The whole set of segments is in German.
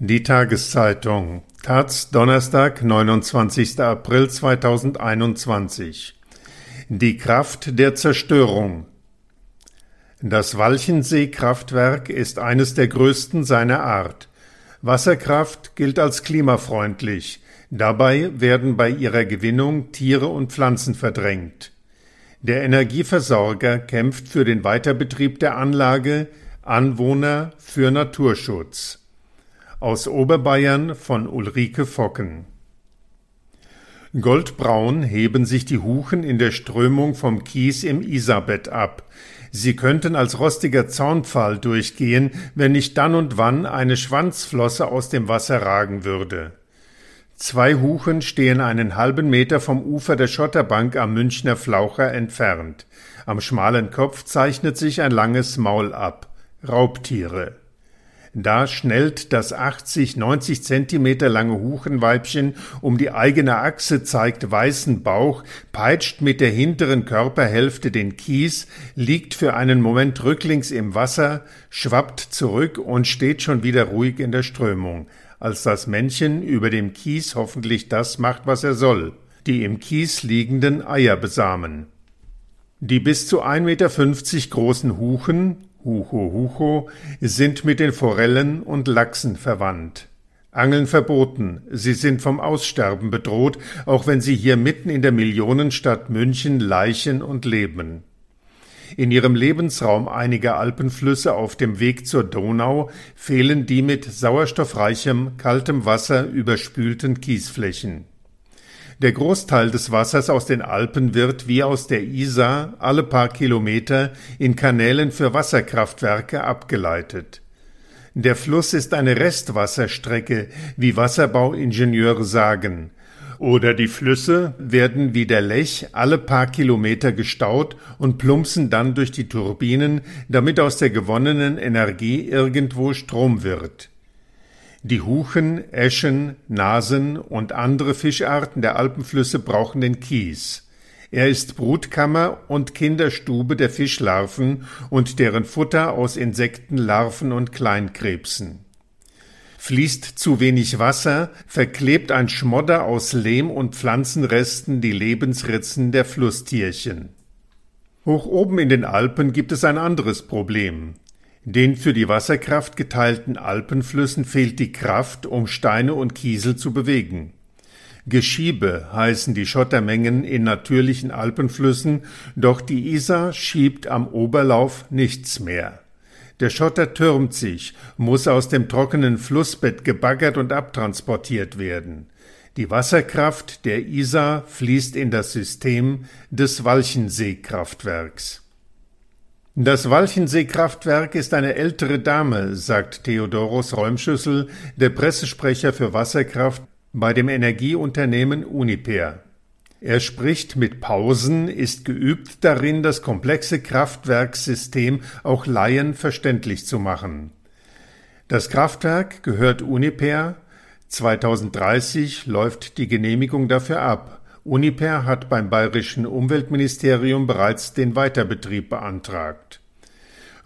Die Tageszeitung Taz Donnerstag, 29. April 2021 Die Kraft der Zerstörung Das Walchensee-Kraftwerk ist eines der größten seiner Art. Wasserkraft gilt als klimafreundlich. Dabei werden bei ihrer Gewinnung Tiere und Pflanzen verdrängt. Der Energieversorger kämpft für den Weiterbetrieb der Anlage, Anwohner für Naturschutz. Aus Oberbayern von Ulrike Focken. Goldbraun heben sich die Huchen in der Strömung vom Kies im Isarbett ab. Sie könnten als rostiger Zaunpfahl durchgehen, wenn nicht dann und wann eine Schwanzflosse aus dem Wasser ragen würde. Zwei Huchen stehen einen halben Meter vom Ufer der Schotterbank am Münchner Flaucher entfernt. Am schmalen Kopf zeichnet sich ein langes Maul ab. Raubtiere. Da schnellt das 80, 90 Zentimeter lange Huchenweibchen um die eigene Achse, zeigt weißen Bauch, peitscht mit der hinteren Körperhälfte den Kies, liegt für einen Moment rücklings im Wasser, schwappt zurück und steht schon wieder ruhig in der Strömung, als das Männchen über dem Kies hoffentlich das macht, was er soll, die im Kies liegenden Eier besamen. Die bis zu 1,50 Meter großen Huchen, Hucho Hucho, sind mit den Forellen und Lachsen verwandt. Angeln verboten, sie sind vom Aussterben bedroht, auch wenn sie hier mitten in der Millionenstadt München laichen und leben. In ihrem Lebensraum einiger Alpenflüsse auf dem Weg zur Donau fehlen die mit sauerstoffreichem, kaltem Wasser überspülten Kiesflächen. Der Großteil des Wassers aus den Alpen wird wie aus der Isar alle paar Kilometer in Kanälen für Wasserkraftwerke abgeleitet. Der Fluss ist eine Restwasserstrecke, wie Wasserbauingenieure sagen. Oder die Flüsse werden wie der Lech alle paar Kilometer gestaut und plumpsen dann durch die Turbinen, damit aus der gewonnenen Energie irgendwo Strom wird. Die Huchen, Eschen, Nasen und andere Fischarten der Alpenflüsse brauchen den Kies. Er ist Brutkammer und Kinderstube der Fischlarven und deren Futter aus Insekten, Larven und Kleinkrebsen. Fließt zu wenig Wasser, verklebt ein Schmodder aus Lehm und Pflanzenresten die Lebensritzen der Flusstierchen. Hoch oben in den Alpen gibt es ein anderes Problem. Den für die Wasserkraft geteilten Alpenflüssen fehlt die Kraft, um Steine und Kiesel zu bewegen. Geschiebe heißen die Schottermengen in natürlichen Alpenflüssen, doch die Isar schiebt am Oberlauf nichts mehr. Der Schotter türmt sich, muss aus dem trockenen Flussbett gebaggert und abtransportiert werden. Die Wasserkraft der Isar fließt in das System des Walchenseekraftwerks. Das Walchensee-Kraftwerk ist eine ältere Dame, sagt Theodoros Räumschüssel, der Pressesprecher für Wasserkraft bei dem Energieunternehmen Uniper. Er spricht mit Pausen, ist geübt darin, das komplexe Kraftwerkssystem auch Laien verständlich zu machen. Das Kraftwerk gehört Uniper, 2030 läuft die Genehmigung dafür ab. Uniper hat beim bayerischen Umweltministerium bereits den Weiterbetrieb beantragt.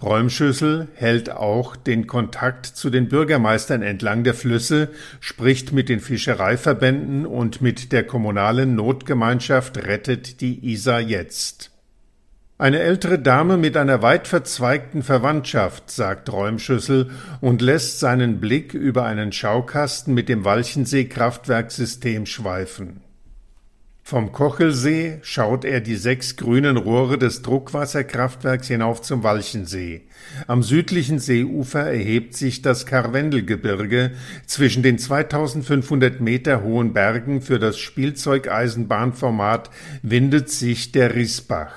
Räumschüssel hält auch den Kontakt zu den Bürgermeistern entlang der Flüsse, spricht mit den Fischereiverbänden und mit der kommunalen Notgemeinschaft Rettet die Isar jetzt. Eine ältere Dame mit einer weit verzweigten Verwandtschaft, sagt Räumschüssel und lässt seinen Blick über einen Schaukasten mit dem Walchensee-Kraftwerksystem schweifen. Vom Kochelsee schaut er die sechs grünen Rohre des Druckwasserkraftwerks hinauf zum Walchensee. Am südlichen Seeufer erhebt sich das Karwendelgebirge. Zwischen den 2500 Meter hohen Bergen für das Spielzeugeisenbahnformat windet sich der Rissbach.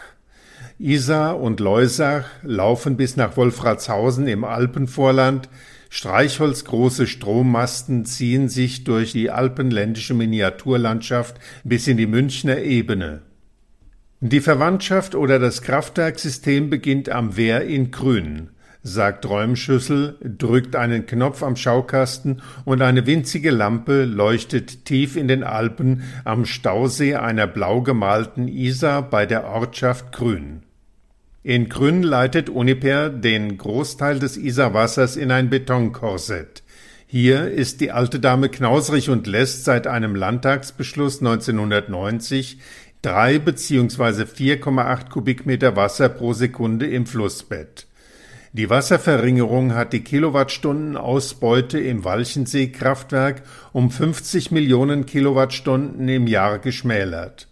Isar und Leusach laufen bis nach Wolfratshausen im Alpenvorland, Streichholzgroße Strommasten ziehen sich durch die alpenländische Miniaturlandschaft bis in die Münchner Ebene. Die Verwandtschaft oder das Kraftwerksystem beginnt am Wehr in Grün, sagt Räumschüssel, drückt einen Knopf am Schaukasten und eine winzige Lampe leuchtet tief in den Alpen am Stausee einer blau gemalten Isar bei der Ortschaft Grün. In Grün leitet Uniper den Großteil des Isarwassers in ein Betonkorsett. Hier ist die alte Dame knausrig und lässt seit einem Landtagsbeschluss 1990 drei bzw. 4,8 Kubikmeter Wasser pro Sekunde im Flussbett. Die Wasserverringerung hat die Kilowattstundenausbeute im Walchensee-Kraftwerk um 50 Millionen Kilowattstunden im Jahr geschmälert.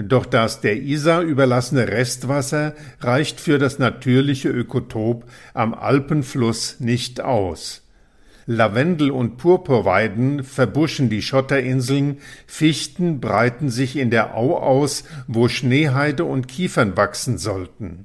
Doch das der Isar überlassene Restwasser reicht für das natürliche Ökotop am Alpenfluss nicht aus. Lavendel- und Purpurweiden verbuschen die Schotterinsel, Fichten breiten sich in der Au aus, wo Schneeheide und Kiefern wachsen sollten.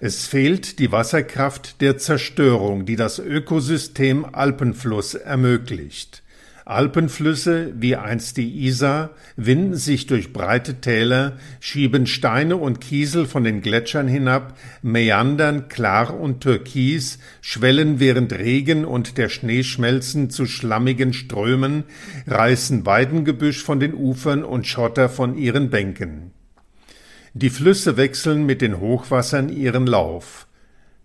Es fehlt die Wasserkraft der Zerstörung, die das Ökosystem Alpenfluss ermöglicht. Alpenflüsse wie einst die Isar winden sich durch breite Täler, schieben Steine und Kiesel von den Gletschern hinab, meandern klar und türkis, schwellen während Regen und der Schnee schmelzen zu schlammigen Strömen, reißen Weidengebüsch von den Ufern und Schotter von ihren Bänken. Die Flüsse wechseln mit den Hochwassern ihren Lauf,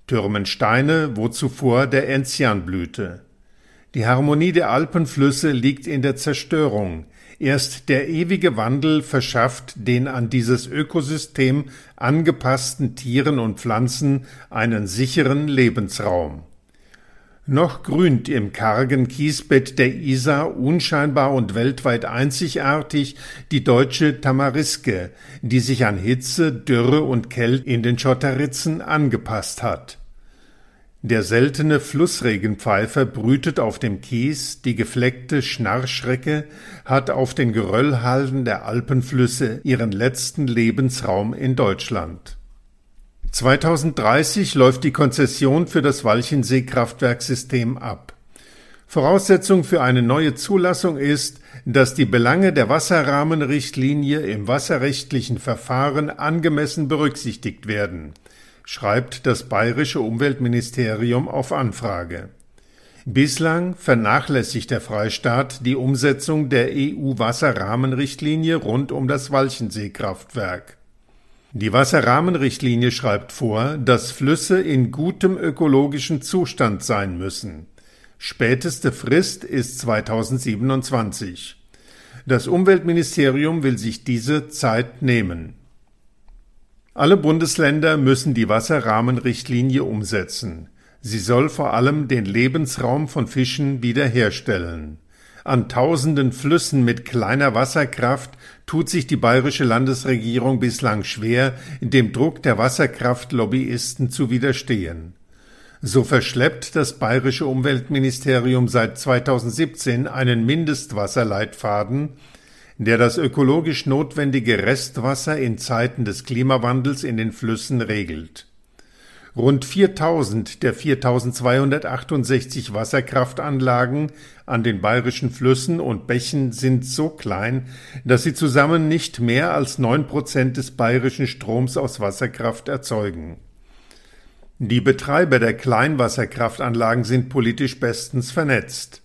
türmen Steine, wo zuvor der Enzian blühte. Die Harmonie der Alpenflüsse liegt in der Zerstörung. Erst der ewige Wandel verschafft den an dieses Ökosystem angepassten Tieren und Pflanzen einen sicheren Lebensraum. Noch grünt im kargen Kiesbett der Isar unscheinbar und weltweit einzigartig die deutsche Tamariske, die sich an Hitze, Dürre und Kälte in den Schotterritzen angepasst hat. Der seltene Flussregenpfeifer brütet auf dem Kies, die gefleckte Schnarchschrecke hat auf den Geröllhalden der Alpenflüsse ihren letzten Lebensraum in Deutschland. 2030 läuft die Konzession für das Walchensee-Kraftwerksystem ab. Voraussetzung für eine neue Zulassung ist, dass die Belange der Wasserrahmenrichtlinie im wasserrechtlichen Verfahren angemessen berücksichtigt werden schreibt das bayerische Umweltministerium auf Anfrage. Bislang vernachlässigt der Freistaat die Umsetzung der EU-Wasserrahmenrichtlinie rund um das Walchensee-Kraftwerk. Die Wasserrahmenrichtlinie schreibt vor, dass Flüsse in gutem ökologischen Zustand sein müssen. Späteste Frist ist 2027. Das Umweltministerium will sich diese Zeit nehmen. Alle Bundesländer müssen die Wasserrahmenrichtlinie umsetzen. Sie soll vor allem den Lebensraum von Fischen wiederherstellen. An tausenden Flüssen mit kleiner Wasserkraft tut sich die bayerische Landesregierung bislang schwer, dem Druck der Wasserkraftlobbyisten zu widerstehen. So verschleppt das bayerische Umweltministerium seit 2017 einen Mindestwasserleitfaden, der das ökologisch notwendige Restwasser in Zeiten des Klimawandels in den Flüssen regelt. Rund 4000 der 4268 Wasserkraftanlagen an den bayerischen Flüssen und Bächen sind so klein, dass sie zusammen nicht mehr als neun Prozent des bayerischen Stroms aus Wasserkraft erzeugen. Die Betreiber der Kleinwasserkraftanlagen sind politisch bestens vernetzt.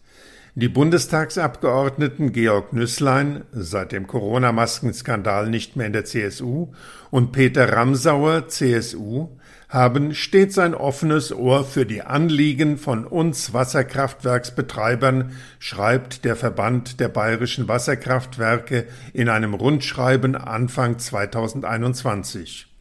Die Bundestagsabgeordneten Georg Nüßlein, seit dem Corona-Maskenskandal nicht mehr in der CSU, und Peter Ramsauer, CSU, haben stets ein offenes Ohr für die Anliegen von uns Wasserkraftwerksbetreibern, schreibt der Verband der bayerischen Wasserkraftwerke in einem Rundschreiben Anfang 2021.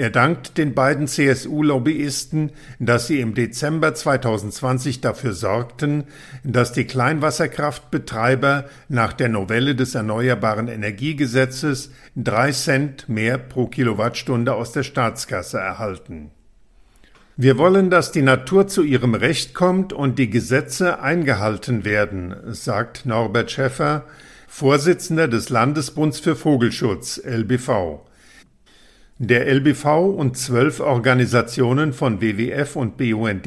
Er dankt den beiden CSU-Lobbyisten, dass sie im Dezember 2020 dafür sorgten, dass die Kleinwasserkraftbetreiber nach der Novelle des Erneuerbaren Energiegesetzes drei Cent mehr pro Kilowattstunde aus der Staatskasse erhalten. Wir wollen, dass die Natur zu ihrem Recht kommt und die Gesetze eingehalten werden, sagt Norbert Schäffer, Vorsitzender des Landesbunds für Vogelschutz LBV. Der LBV und zwölf Organisationen von WWF und BUND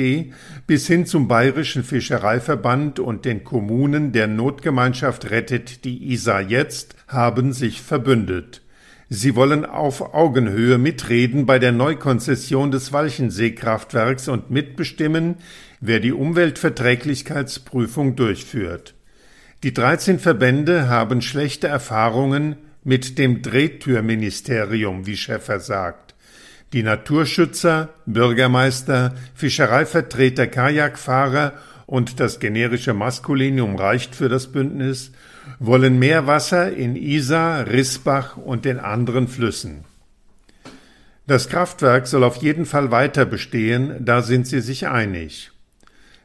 bis hin zum Bayerischen Fischereiverband und den Kommunen der Notgemeinschaft Rettet die Isar jetzt haben sich verbündet. Sie wollen auf Augenhöhe mitreden bei der Neukonzession des Walchensee-Kraftwerks und mitbestimmen, wer die Umweltverträglichkeitsprüfung durchführt. Die 13 Verbände haben schlechte Erfahrungen mit dem Drehtürministerium, wie Schäffer sagt. Die Naturschützer, Bürgermeister, Fischereivertreter, Kajakfahrer und das generische Maskulinum reicht für das Bündnis, wollen mehr Wasser in Isar, Rissbach und den anderen Flüssen. Das Kraftwerk soll auf jeden Fall weiter bestehen, da sind sie sich einig.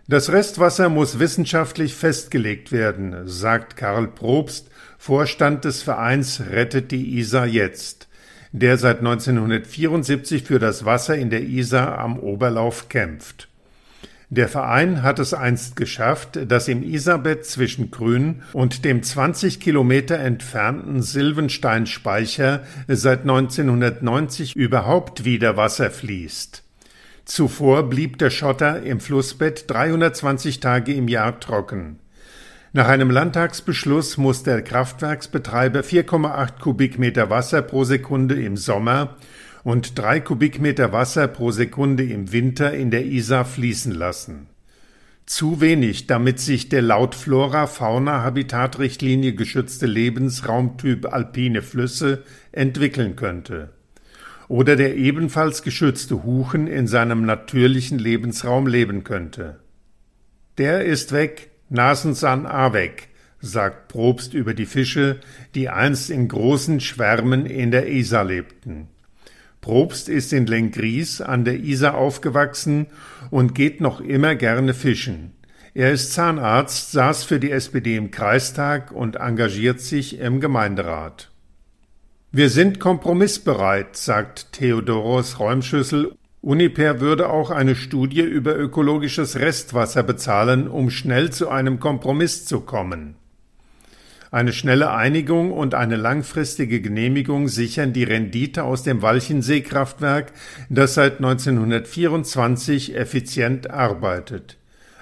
Das Restwasser muss wissenschaftlich festgelegt werden, sagt Karl Probst, Vorstand des Vereins Rettet die Isar jetzt, der seit 1974 für das Wasser in der Isar am Oberlauf kämpft. Der Verein hat es einst geschafft, dass im Isarbett zwischen Grün und dem 20 Kilometer entfernten Silvenstein-Speicher seit 1990 überhaupt wieder Wasser fließt. Zuvor blieb der Schotter im Flussbett 320 Tage im Jahr trocken. Nach einem Landtagsbeschluss muss der Kraftwerksbetreiber 4,8 Kubikmeter Wasser pro Sekunde im Sommer und drei Kubikmeter Wasser pro Sekunde im Winter in der Isar fließen lassen. Zu wenig, damit sich der laut Flora-Fauna-Habitatrichtlinie geschützte Lebensraumtyp alpine Flüsse entwickeln könnte. Oder der ebenfalls geschützte Huchen in seinem natürlichen Lebensraum leben könnte. Der ist weg, Nasensan a weg, sagt Probst über die Fische, die einst in großen Schwärmen in der Isar lebten. Probst ist in Lengries an der Isar aufgewachsen und geht noch immer gerne fischen. Er ist Zahnarzt, saß für die SPD im Kreistag und engagiert sich im Gemeinderat. Wir sind kompromissbereit, sagt Theodoros Räumschüssel. Uniper würde auch eine Studie über ökologisches Restwasser bezahlen, um schnell zu einem Kompromiss zu kommen. Eine schnelle Einigung und eine langfristige Genehmigung sichern die Rendite aus dem Walchenseekraftwerk, das seit 1924 effizient arbeitet.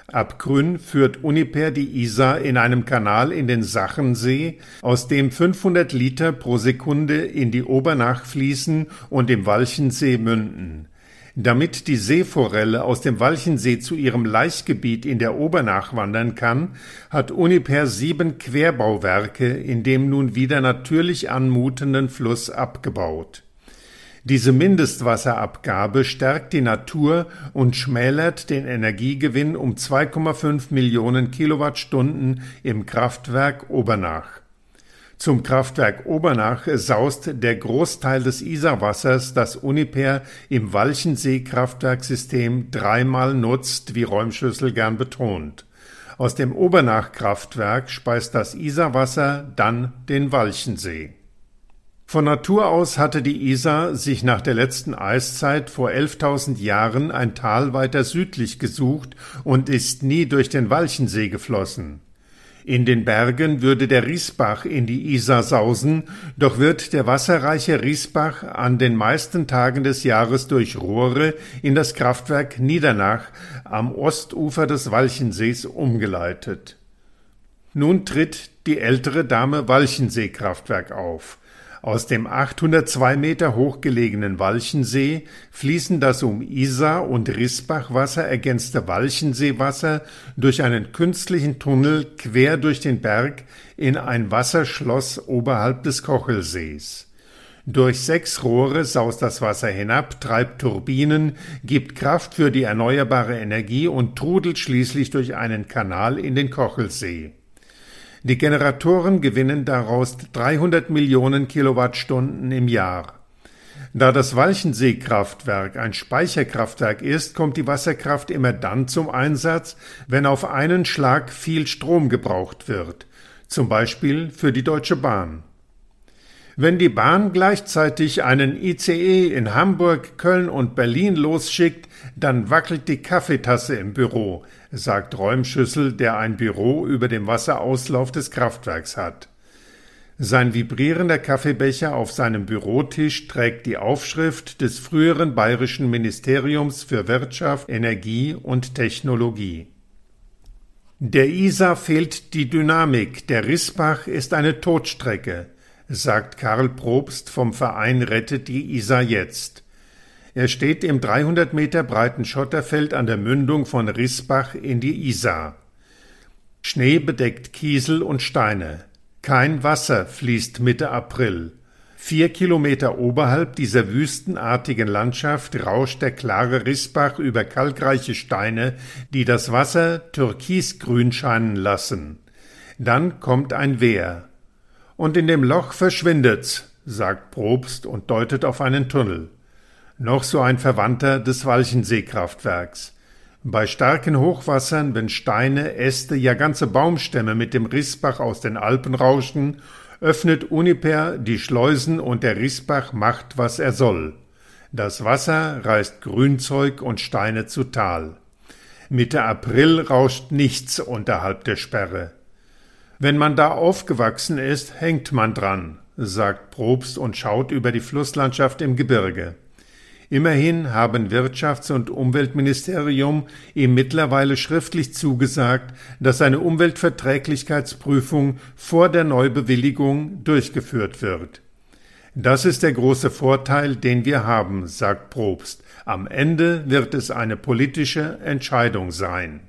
Ab Grün führt Uniper die Isar in einem Kanal in den Sachensee, aus dem 500 Liter pro Sekunde in die Obernach fließen und im Walchensee münden. Damit die Seeforelle aus dem Walchensee zu ihrem Laichgebiet in der Obernach wandern kann, hat Uniper sieben Querbauwerke in dem nun wieder natürlich anmutenden Fluss abgebaut. Diese Mindestwasserabgabe stärkt die Natur und schmälert den Energiegewinn um 2,5 Millionen Kilowattstunden im Kraftwerk Obernach. Zum Kraftwerk Obernach saust der Großteil des Isarwassers, das Uniper im Walchensee-Kraftwerksystem dreimal nutzt, wie Räumschlüssel gern betont. Aus dem Obernach-Kraftwerk speist das Isarwasser dann den Walchensee. Von Natur aus hatte die Isar sich nach der letzten Eiszeit vor 11.000 Jahren ein Tal weiter südlich gesucht und ist nie durch den Walchensee geflossen. In den Bergen würde der Riesbach in die Isar sausen, doch wird der wasserreiche Riesbach an den meisten Tagen des Jahres durch Rohre in das Kraftwerk Niedernach am Ostufer des Walchensees umgeleitet. Nun tritt die ältere Dame Walchensee-Kraftwerk auf. Aus dem 802 Meter hoch gelegenen Walchensee fließen das um Isar und Rissbachwasser ergänzte Walchenseewasser durch einen künstlichen Tunnel quer durch den Berg in ein Wasserschloss oberhalb des Kochelsees. Durch sechs Rohre saust das Wasser hinab, treibt Turbinen, gibt Kraft für die erneuerbare Energie und trudelt schließlich durch einen Kanal in den Kochelsee. Die Generatoren gewinnen daraus 300 Millionen Kilowattstunden im Jahr. Da das Walchensee-Kraftwerk ein Speicherkraftwerk ist, kommt die Wasserkraft immer dann zum Einsatz, wenn auf einen Schlag viel Strom gebraucht wird, zum Beispiel für die Deutsche Bahn. Wenn die Bahn gleichzeitig einen ICE in Hamburg, Köln und Berlin losschickt, dann wackelt die Kaffeetasse im Büro, sagt Räumschüssel, der ein Büro über dem Wasserauslauf des Kraftwerks hat. Sein vibrierender Kaffeebecher auf seinem Bürotisch trägt die Aufschrift des früheren bayerischen Ministeriums für Wirtschaft, Energie und Technologie. Der Isar fehlt die Dynamik, der Rissbach ist eine Todstrecke sagt Karl Probst vom Verein Rettet die Isar jetzt. Er steht im 300 Meter breiten Schotterfeld an der Mündung von Rissbach in die Isar. Schnee bedeckt Kiesel und Steine. Kein Wasser fließt Mitte April. Vier Kilometer oberhalb dieser wüstenartigen Landschaft rauscht der klare Rissbach über kalkreiche Steine, die das Wasser türkisgrün scheinen lassen. Dann kommt ein Wehr. Und in dem Loch verschwindet's, sagt Probst und deutet auf einen Tunnel. Noch so ein Verwandter des Walchenseekraftwerks. Bei starken Hochwassern, wenn Steine, Äste, ja ganze Baumstämme mit dem Rissbach aus den Alpen rauschen, öffnet Uniper die Schleusen und der Rissbach macht, was er soll. Das Wasser reißt Grünzeug und Steine zu Tal. Mitte April rauscht nichts unterhalb der Sperre. Wenn man da aufgewachsen ist, hängt man dran, sagt Probst und schaut über die Flusslandschaft im Gebirge. Immerhin haben Wirtschafts- und Umweltministerium ihm mittlerweile schriftlich zugesagt, dass eine Umweltverträglichkeitsprüfung vor der Neubewilligung durchgeführt wird. Das ist der große Vorteil, den wir haben, sagt Probst. Am Ende wird es eine politische Entscheidung sein.